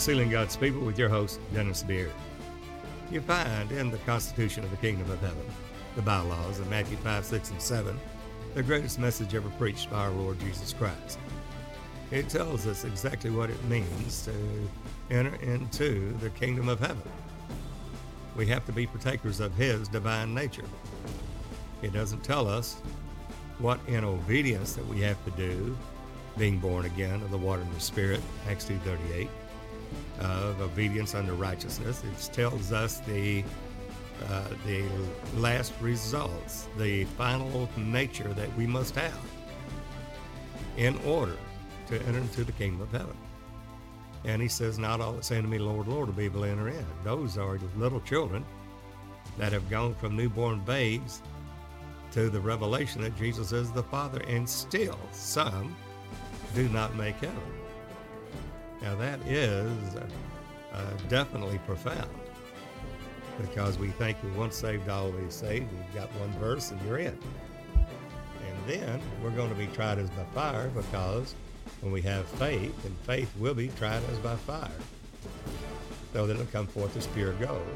Sealing God's People with your host, Dennis Beard. You find in the Constitution of the Kingdom of Heaven, the bylaws in Matthew 5, 6, and 7, the greatest message ever preached by our Lord Jesus Christ. It tells us exactly what it means to enter into the kingdom of heaven. We have to be partakers of His divine nature. It doesn't tell us what in obedience that we have to do, being born again of the water and the Spirit, Acts 2.38, of obedience unto righteousness. It tells us the uh, the last results, the final nature that we must have in order to enter into the kingdom of heaven. And he says, Not all that say unto me, Lord, Lord, will be able to enter in. Those are little children that have gone from newborn babes to the revelation that Jesus is the Father, and still some do not make heaven. Now, that is uh, definitely profound because we think we're once saved, always saved. You've got one verse and you're in. And then we're going to be tried as by fire because when we have faith, and faith will be tried as by fire. So that it'll come forth as pure gold.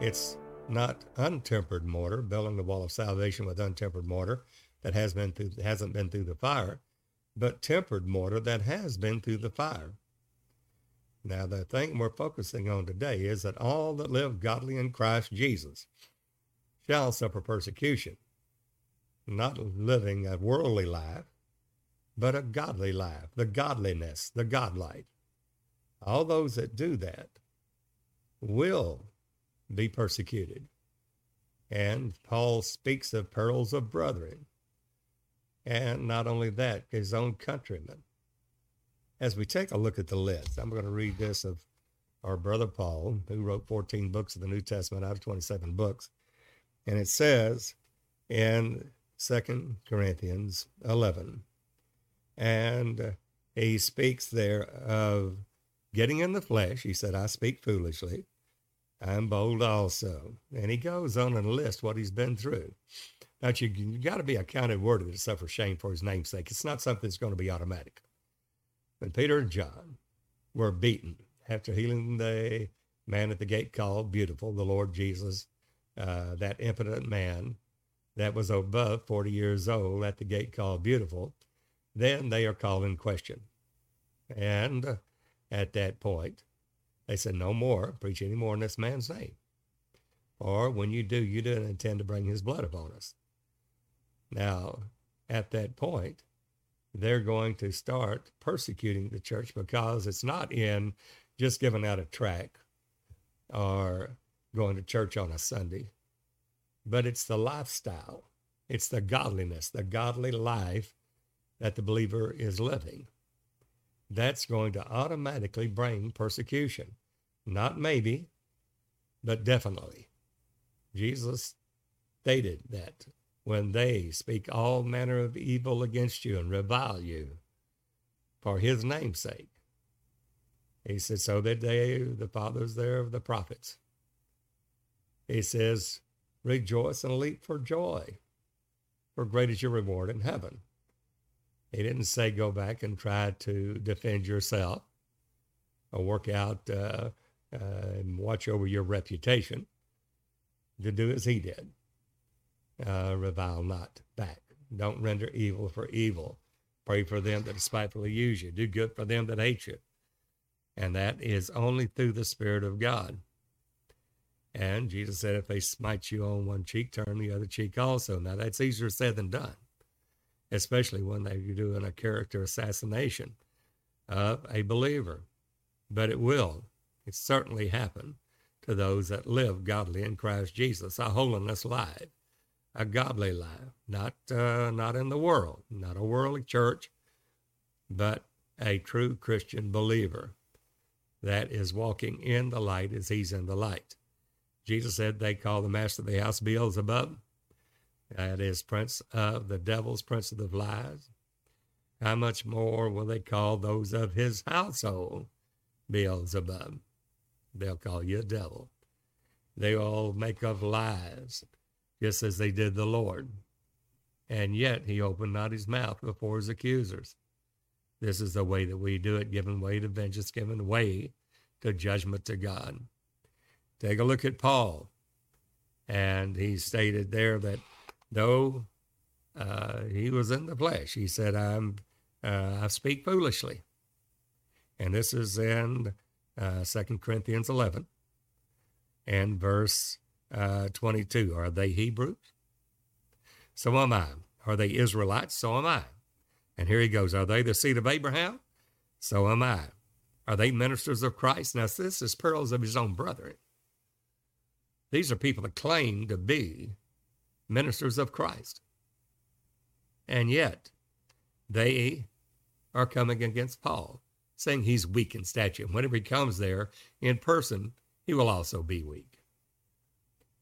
It's not untempered mortar, building the wall of salvation with untempered mortar that has been through, hasn't been through the fire, but tempered mortar that has been through the fire. Now, the thing we're focusing on today is that all that live godly in Christ Jesus shall suffer persecution, not living a worldly life, but a godly life, the godliness, the godlight. All those that do that will be persecuted. And Paul speaks of perils of brethren. And not only that, his own countrymen. As we take a look at the list, I'm going to read this of our brother Paul, who wrote 14 books of the New Testament out of 27 books. And it says in 2 Corinthians 11, and he speaks there of getting in the flesh. He said, I speak foolishly. I'm bold also. And he goes on and lists what he's been through. Now, you, you got to be accounted worthy to suffer shame for his name's sake. It's not something that's going to be automatic. When Peter and John were beaten after healing the man at the gate called Beautiful, the Lord Jesus, uh, that impotent man that was above 40 years old at the gate called Beautiful, then they are called in question. And at that point, they said, No more, preach any more in this man's name. Or when you do, you didn't intend to bring his blood upon us. Now, at that point, they're going to start persecuting the church because it's not in just giving out a tract or going to church on a Sunday, but it's the lifestyle, it's the godliness, the godly life that the believer is living. That's going to automatically bring persecution. Not maybe, but definitely. Jesus stated that when they speak all manner of evil against you and revile you for his name's sake. He said, so that they, the fathers there of the prophets. He says, rejoice and leap for joy, for great is your reward in heaven. He didn't say go back and try to defend yourself or work out uh, uh, and watch over your reputation. To do as he did. Uh, revile not back. Don't render evil for evil. Pray for them that despitefully use you. Do good for them that hate you. And that is only through the Spirit of God. And Jesus said, if they smite you on one cheek, turn the other cheek also. Now that's easier said than done especially when they're doing a character assassination of a believer. But it will, it certainly happen to those that live godly in Christ Jesus, a holiness life, a godly life, not uh, not in the world, not a worldly church, but a true Christian believer that is walking in the light as he's in the light. Jesus said they call the master of the house Beelzebub. That is prince of the devil's prince of the lies. How much more will they call those of his household Beelzebub? They'll call you a devil. They all make of lies, just as they did the Lord. And yet he opened not his mouth before his accusers. This is the way that we do it, giving way to vengeance, giving way to judgment to God. Take a look at Paul. And he stated there that though uh, he was in the flesh, he said, I'm, uh, I speak foolishly. And this is in uh, 2 Corinthians 11 and verse uh, 22. Are they Hebrews? So am I. Are they Israelites? So am I. And here he goes. Are they the seed of Abraham? So am I. Are they ministers of Christ? Now, this is pearls of his own brethren. These are people that claim to be ministers of Christ. And yet, they are coming against Paul, saying he's weak in stature. And whenever he comes there in person, he will also be weak.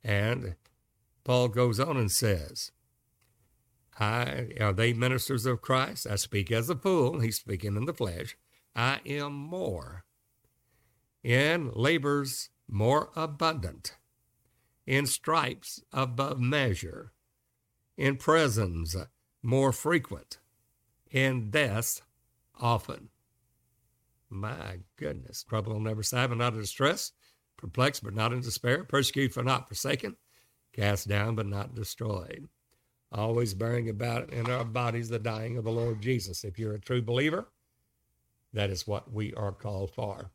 And Paul goes on and says, I, are they ministers of Christ? I speak as a fool. He's speaking in the flesh. I am more in labors more abundant in stripes above measure, in prisons more frequent, in deaths often. My goodness, trouble on every side, but not distress, perplexed but not in despair, persecuted but not forsaken, cast down but not destroyed. Always bearing about in our bodies the dying of the Lord Jesus. If you're a true believer, that is what we are called for.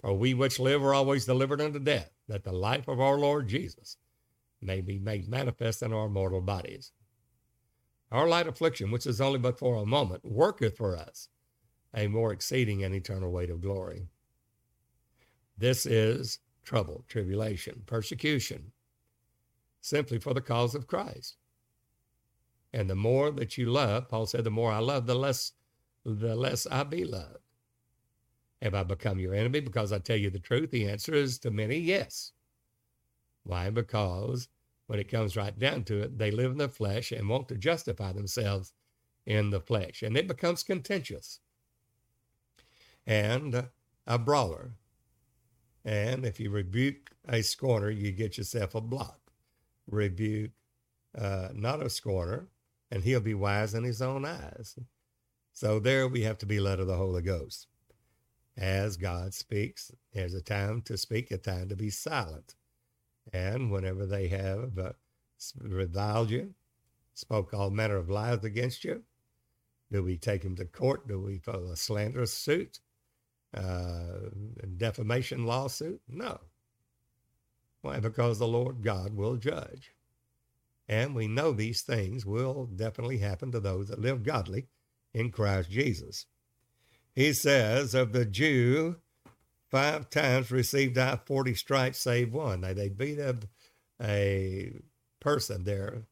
For we which live are always delivered unto death, that the life of our Lord Jesus may be made manifest in our mortal bodies. Our light affliction, which is only but for a moment, worketh for us a more exceeding and eternal weight of glory. This is trouble, tribulation, persecution, simply for the cause of Christ. And the more that you love, Paul said, the more I love, the less the less I be loved. Have I become your enemy because I tell you the truth? The answer is to many, yes. Why? Because when it comes right down to it, they live in the flesh and want to justify themselves in the flesh. And it becomes contentious and a brawler. And if you rebuke a scorner, you get yourself a block. Rebuke uh, not a scorner, and he'll be wise in his own eyes. So there we have to be led of the Holy Ghost as God speaks. There's a time to speak, a time to be silent. And whenever they have uh, reviled you, spoke all manner of lies against you, do we take them to court? Do we file a slanderous suit? Uh, defamation lawsuit? No. Why? Because the Lord God will judge. And we know these things will definitely happen to those that live godly in Christ Jesus. He says, Of the Jew, five times received I 40 stripes, save one. Now, they beat up a person there,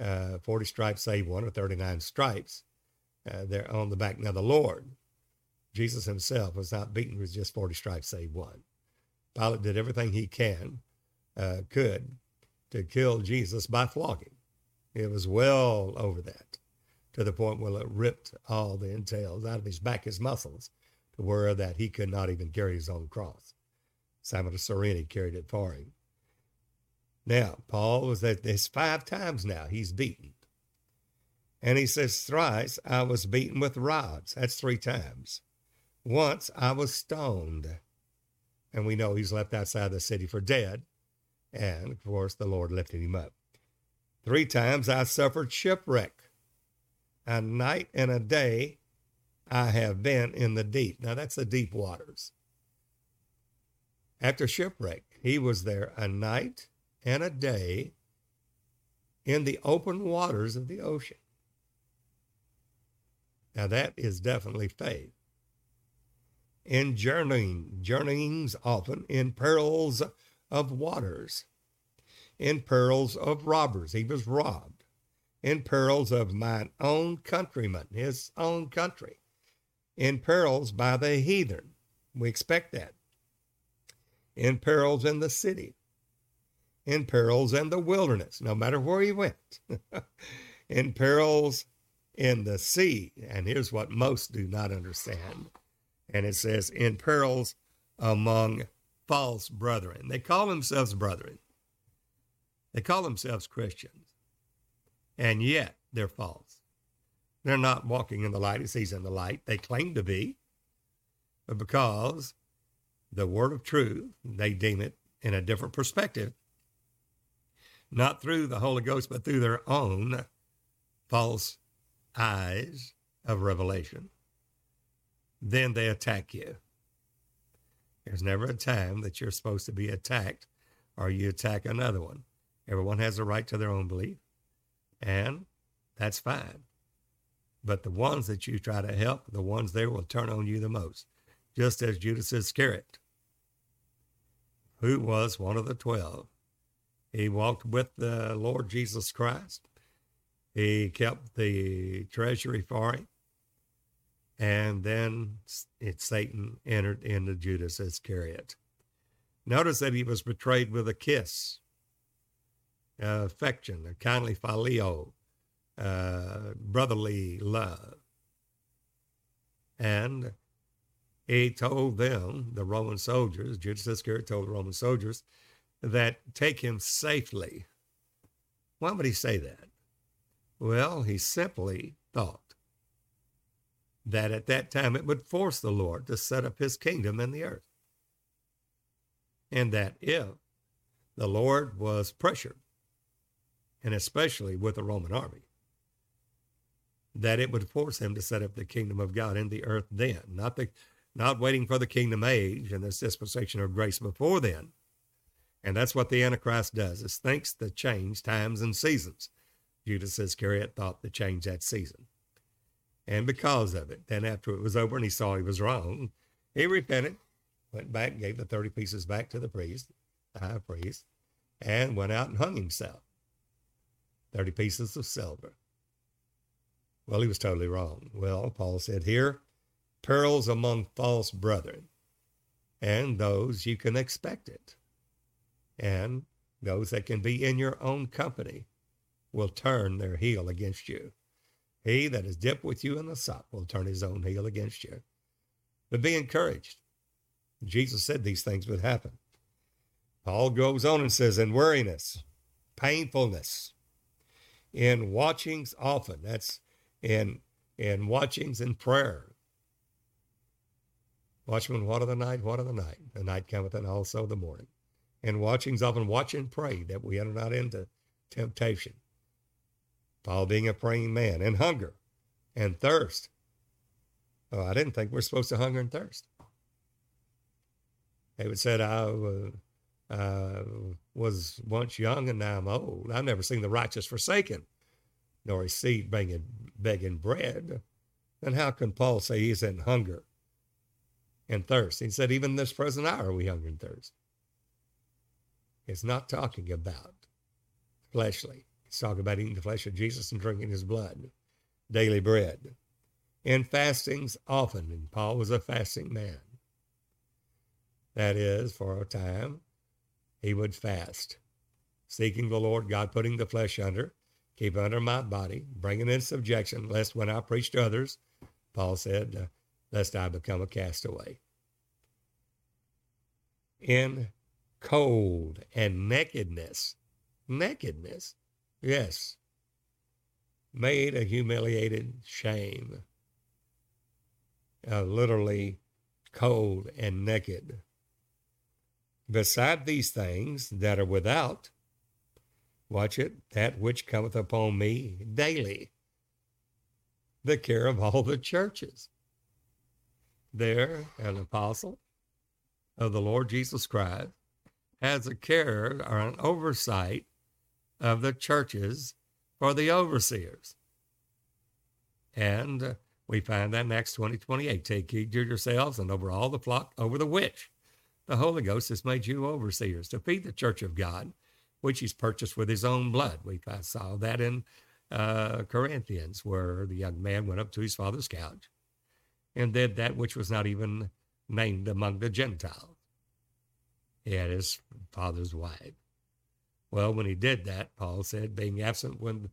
uh, 40 stripes, save one, or 39 stripes. Uh, they're on the back. Now, the Lord, Jesus himself, was not beaten with just 40 stripes, save one. Pilate did everything he can, uh, could, to kill Jesus by flogging. It was well over that to the point where it ripped all the entails out of his back, his muscles, to where that he could not even carry his own cross. Simon of Cyrene carried it for him. Now, Paul was at this five times now he's beaten. And he says, Thrice I was beaten with rods. That's three times. Once I was stoned. And we know he's left outside the city for dead. And of course, the Lord lifted him up. Three times I suffered shipwreck a night and a day I have been in the deep. Now that's the deep waters. After shipwreck, he was there a night and a day in the open waters of the ocean. Now that is definitely faith. In journeying, journeyings often in perils of waters, in perils of robbers. He was robbed in perils of mine own countrymen, his own country, in perils by the heathen. We expect that. In perils in the city, in perils in the wilderness, no matter where he went, in perils in the sea. And here's what most do not understand. And it says, in perils among false brethren. They call themselves brethren. They call themselves Christians and yet they're false. They're not walking in the light as he's in the light. They claim to be, but because the word of truth, they deem it in a different perspective, not through the Holy Ghost, but through their own false eyes of revelation. Then they attack you. There's never a time that you're supposed to be attacked or you attack another one. Everyone has a right to their own belief, and that's fine. But the ones that you try to help, the ones there will turn on you the most, just as Judas Iscariot, who was one of the twelve. He walked with the Lord Jesus Christ. He kept the treasury for him. And then it, Satan entered into Judas Iscariot. Notice that he was betrayed with a kiss, uh, affection, a kindly phileo, uh, brotherly love. And he told them, the Roman soldiers, Judas Iscariot told the Roman soldiers, that take him safely. Why would he say that? Well, he simply thought that at that time it would force the Lord to set up his kingdom in the earth. And that if the Lord was pressured, and especially with the Roman army, that it would force him to set up the kingdom of God in the earth then, not the not waiting for the kingdom age and this dispensation of grace before then. And that's what the Antichrist does, is thinks to change times and seasons. Judas Iscariot thought to change that season. And because of it, then after it was over and he saw he was wrong, he repented, went back, gave the 30 pieces back to the priest, the high priest, and went out and hung himself. 30 pieces of silver. Well, he was totally wrong. Well, Paul said here, perils among false brethren, and those you can expect it. And those that can be in your own company will turn their heel against you. He that is dipped with you in the sop will turn his own heel against you. But be encouraged. Jesus said these things would happen. Paul goes on and says, in weariness, painfulness, in watchings often. That's in in watchings and prayer. Watchmen, what of the night? What of the night? The night cometh and also the morning. And watchings often watch and pray that we enter not into temptation. Paul being a praying man, and hunger and thirst. Oh, I didn't think we're supposed to hunger and thirst. David said, I uh, uh, was once young and now I'm old. I've never seen the righteous forsaken, nor his seed begging, begging bread. Then how can Paul say he's in hunger and thirst? He said, even this present hour we hunger and thirst. It's not talking about fleshly. He's talking about eating the flesh of Jesus and drinking his blood, daily bread. and fastings often, and Paul was a fasting man. That is, for a time, he would fast, seeking the Lord God, putting the flesh under, keep under my body, bringing in subjection, lest when I preach to others, Paul said, uh, lest I become a castaway. In cold and nakedness, nakedness, Yes. Made a humiliated shame. Uh, literally cold and naked. Beside these things that are without, watch it, that which cometh upon me daily, the care of all the churches. There, an apostle of the Lord Jesus Christ has a care or an oversight of the churches for the overseers. And we find that in Acts 20 28. Take heed to yourselves and over all the flock, over the which the Holy Ghost has made you overseers to feed the church of God, which he's purchased with his own blood. We saw that in uh, Corinthians, where the young man went up to his father's couch and did that which was not even named among the Gentiles. He had his father's wife. Well, when he did that, Paul said, being absent when,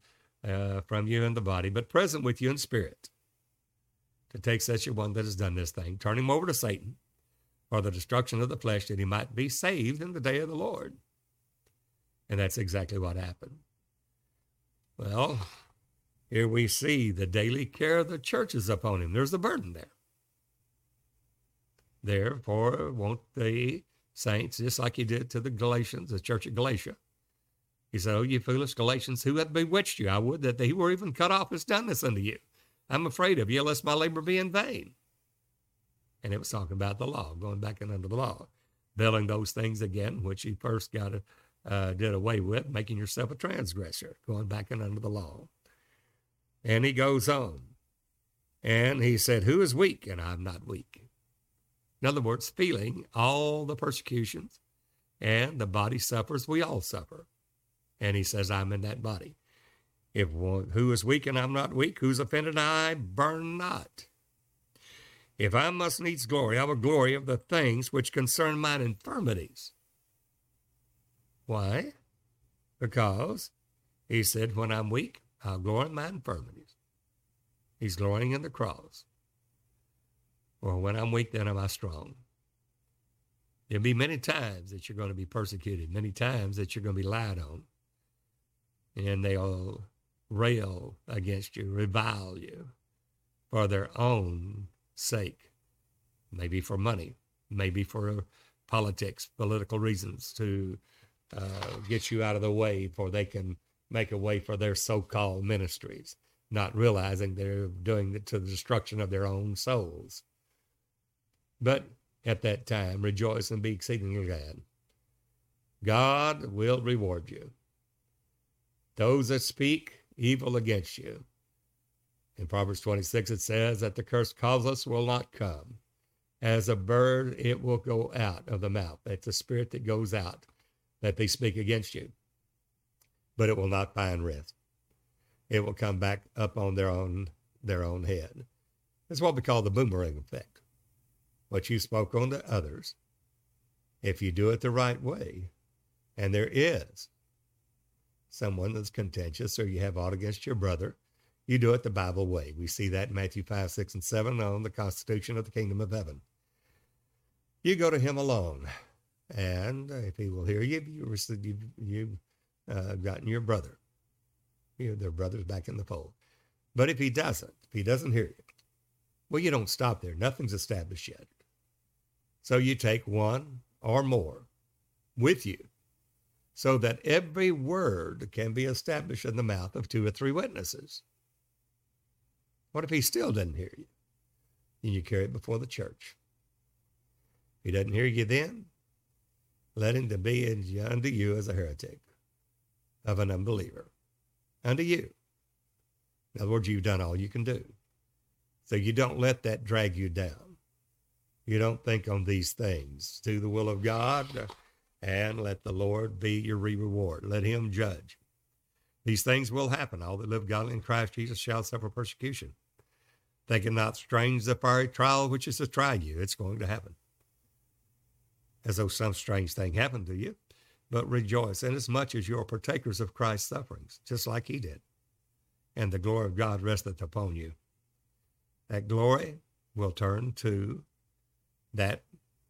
uh, from you in the body, but present with you in spirit, to take such a one that has done this thing, turn him over to Satan for the destruction of the flesh, that he might be saved in the day of the Lord. And that's exactly what happened. Well, Here we see the daily care of the churches upon him. There's a burden there. Therefore, won't the saints, just like he did to the Galatians, the church of Galatia, he said, Oh, you foolish Galatians, who hath bewitched you? I would that he were even cut off has done this unto you. I'm afraid of you, lest my labor be in vain. And it was talking about the law, going back and under the law, building those things again, which he first got uh, did away with, making yourself a transgressor, going back and under the law. And he goes on. And he said, Who is weak? And I'm not weak. In other words, feeling all the persecutions and the body suffers, we all suffer. And he says, I'm in that body. If one, who is weak and I'm not weak, who's offended I burn not. If I must needs glory, I will glory of the things which concern mine infirmities. Why? Because he said, when I'm weak, I'll glory in my infirmities. He's glorying in the cross. Or when I'm weak, then am I strong. There'll be many times that you're going to be persecuted, many times that you're going to be lied on. And they'll rail against you, revile you for their own sake, maybe for money, maybe for politics, political reasons to uh, get you out of the way, for they can make a way for their so-called ministries, not realizing they're doing it to the destruction of their own souls. But at that time, rejoice and be exceedingly glad. God will reward you. Those that speak evil against you. In Proverbs 26, it says that the curse causeless will not come. As a bird, it will go out of the mouth. It's a spirit that goes out that they speak against you. But it will not find rest. It will come back up on their own their own head. It's what we call the boomerang effect. What you spoke on to others, if you do it the right way, and there is someone that's contentious or you have aught against your brother, you do it the Bible way. We see that in Matthew 5, 6, and 7 on the constitution of the kingdom of heaven. You go to him alone, and if he will hear you, you, you've, you've uh, gotten your brother. You know, their brother's back in the fold. But if he doesn't, if he doesn't hear you, well, you don't stop there. Nothing's established yet. So you take one or more with you so that every word can be established in the mouth of two or three witnesses. What if he still doesn't hear you? Then you carry it before the church. If he doesn't hear you then, let him to be unto you as a heretic of an unbeliever. Unto you. In other words, you've done all you can do. So you don't let that drag you down. You don't think on these things. Do the will of God and let the Lord be your reward. Let him judge. These things will happen. All that live godly in Christ Jesus shall suffer persecution. Thinking not strange the fiery trial which is to try you. It's going to happen. As though some strange thing happened to you. But rejoice inasmuch as you are partakers of Christ's sufferings, just like he did. And the glory of God resteth upon you. That glory will turn to that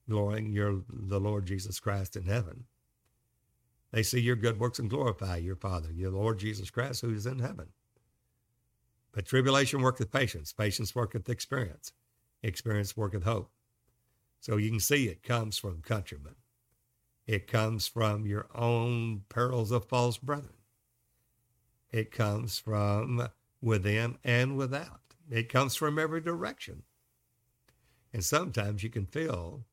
glorying your the Lord Jesus Christ in heaven. They see your good works and glorify your Father, your Lord Jesus Christ, who is in heaven. But tribulation worketh patience, patience worketh experience, experience worketh hope. So you can see it comes from countrymen. It comes from your own perils of false brethren. It comes from within and without. It comes from every direction. And sometimes you can feel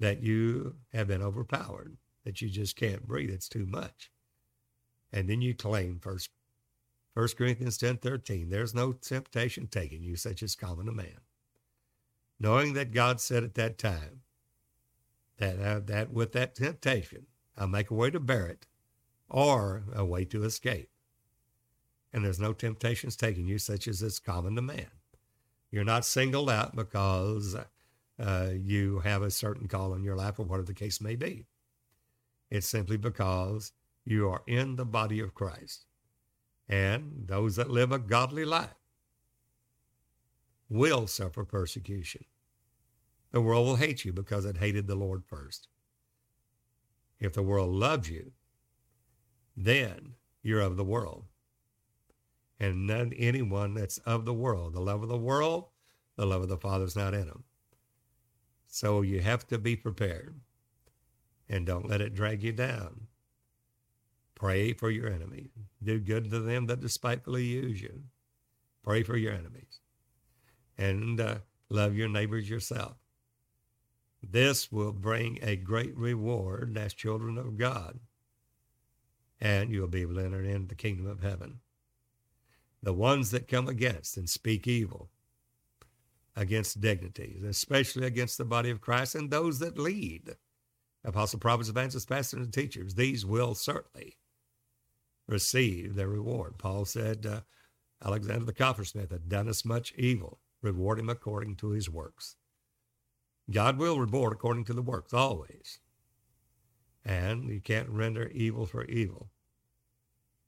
that you have been overpowered, that you just can't breathe. It's too much. And then you claim first First Corinthians ten thirteen, there's no temptation taken you such as common to man. Knowing that God said at that time that, uh, that with that temptation, I'll make a way to bear it or a way to escape. And there's no temptations taken you such as is common to man. You're not singled out because uh, you have a certain call in your life or whatever the case may be. It's simply because you are in the body of Christ. And those that live a godly life will suffer persecution. The world will hate you because it hated the Lord first. If the world loves you, then you're of the world. and none anyone that's of the world. The love of the world, the love of the Father is not in them. So you have to be prepared and don't let it drag you down. Pray for your enemies. Do good to them that despitefully use you. Pray for your enemies. And uh, love your neighbors yourself. This will bring a great reward as children of God. And you'll be able to enter into the kingdom of heaven. The ones that come against and speak evil against dignities, especially against the body of Christ and those that lead, apostle, prophets, evangelists, pastors, and teachers, these will certainly receive their reward. Paul said, uh, Alexander the coppersmith had done us much evil. Reward him according to his works. God will reward according to the works always. And you can't render evil for evil.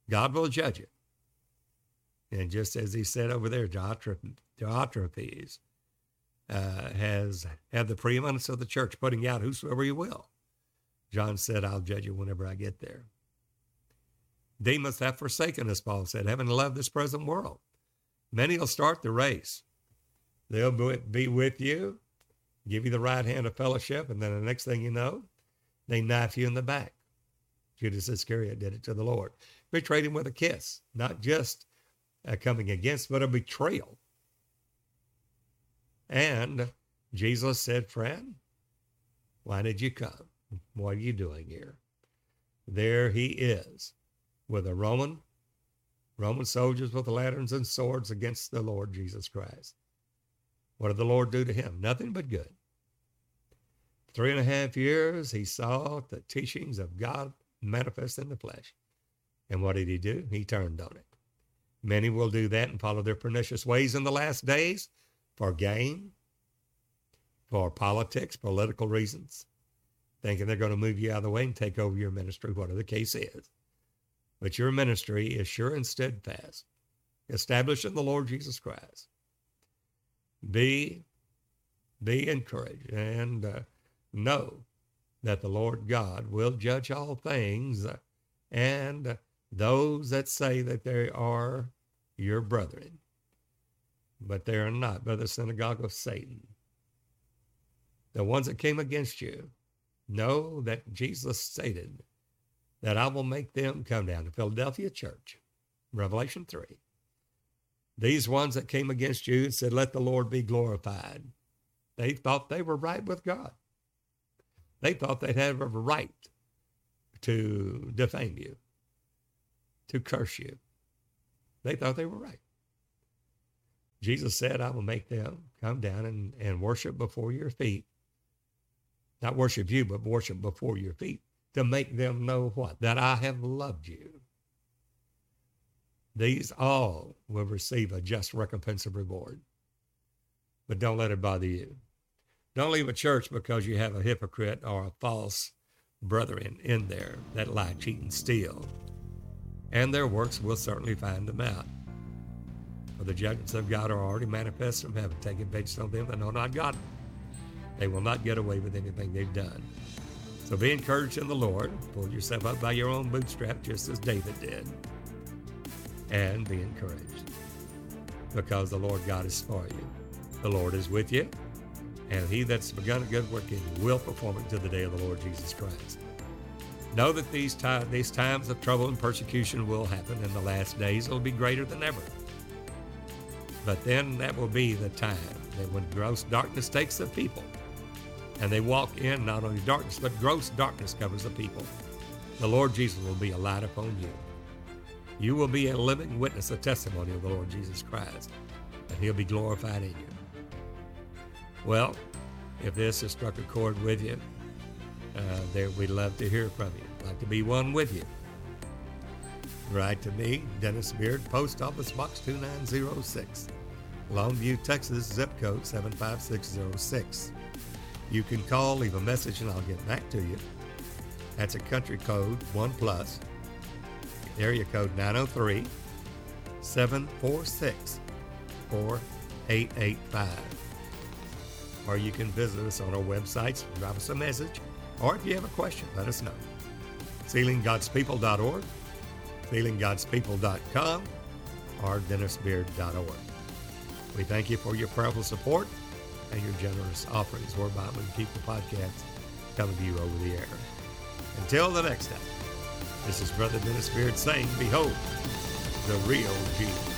God will judge it. And just as he said over there, Diotrephes uh, has had the preeminence of the church, putting out whosoever you will. John said, I'll judge you whenever I get there. Demas have forsaken us, Paul said, having loved this present world. Many will start the race. They'll be with you, give you the right hand of fellowship, and then the next thing you know, they knife you in the back. Judas Iscariot did it to the Lord. Betrayed him with a kiss, not just uh, coming against, but a betrayal. And Jesus said, Friend, why did you come? What are you doing here? There he is with a Roman, Roman soldiers with lanterns and swords against the Lord Jesus Christ. What did the Lord do to him? Nothing but good. Three and a half years, he saw the teachings of God manifest in the flesh. And what did he do? He turned on it. Many will do that and follow their pernicious ways in the last days for gain, for politics, political reasons, thinking they're going to move you out of the way and take over your ministry, whatever the case is. But your ministry is sure and steadfast, established in the Lord Jesus Christ. Be, be encouraged and uh, know that the Lord God will judge all things, and those that say that they are your brethren but they are not, but the synagogue of Satan. The ones that came against you know that Jesus stated that I will make them come down to Philadelphia church, Revelation 3. These ones that came against you said, Let the Lord be glorified. They thought they were right with God. They thought they'd have a right to defame you, to curse you. They thought they were right. Jesus said, I will make them come down and, and worship before your feet. Not worship you, but worship before your feet to make them know what? That I have loved you. These all will receive a just recompense of reward. But don't let it bother you. Don't leave a church because you have a hypocrite or a false brethren in there that lie, cheat, and steal. And their works will certainly find them out. For the judgments of God are already manifest from heaven, taking vengeance on them that know not God. They will not get away with anything they've done. So be encouraged in the Lord. Pull yourself up by your own bootstrap, just as David did. And be encouraged. Because the Lord God is for you. The Lord is with you. And he that's begun a good work in you will perform it to the day of the Lord Jesus Christ. Know that these, these times of trouble and persecution will happen in the last days. It'll be greater than ever. But then that will be the time that when gross darkness takes the people and they walk in not only darkness, but gross darkness covers the people, the Lord Jesus will be a light upon you. You will be a living witness, a testimony of the Lord Jesus Christ, and He'll be glorified in you. Well, if this has struck a chord with you, uh, there we'd love to hear from you. Like to be one with you. Write to me, Dennis Beard, Post Office Box 2906, Longview, Texas, zip code 75606. You can call, leave a message, and I'll get back to you. That's a country code 1 plus, area code 903 746 4885. Or you can visit us on our websites, drop us a message, or if you have a question, let us know. SealingGodsPeople.org sealinggodspeople.com, or dennisbeard.org. We thank you for your prayerful support and your generous offerings, whereby we keep the podcast coming to you over the air. Until the next time, this is Brother Dennis Beard saying, Behold, the real Jesus.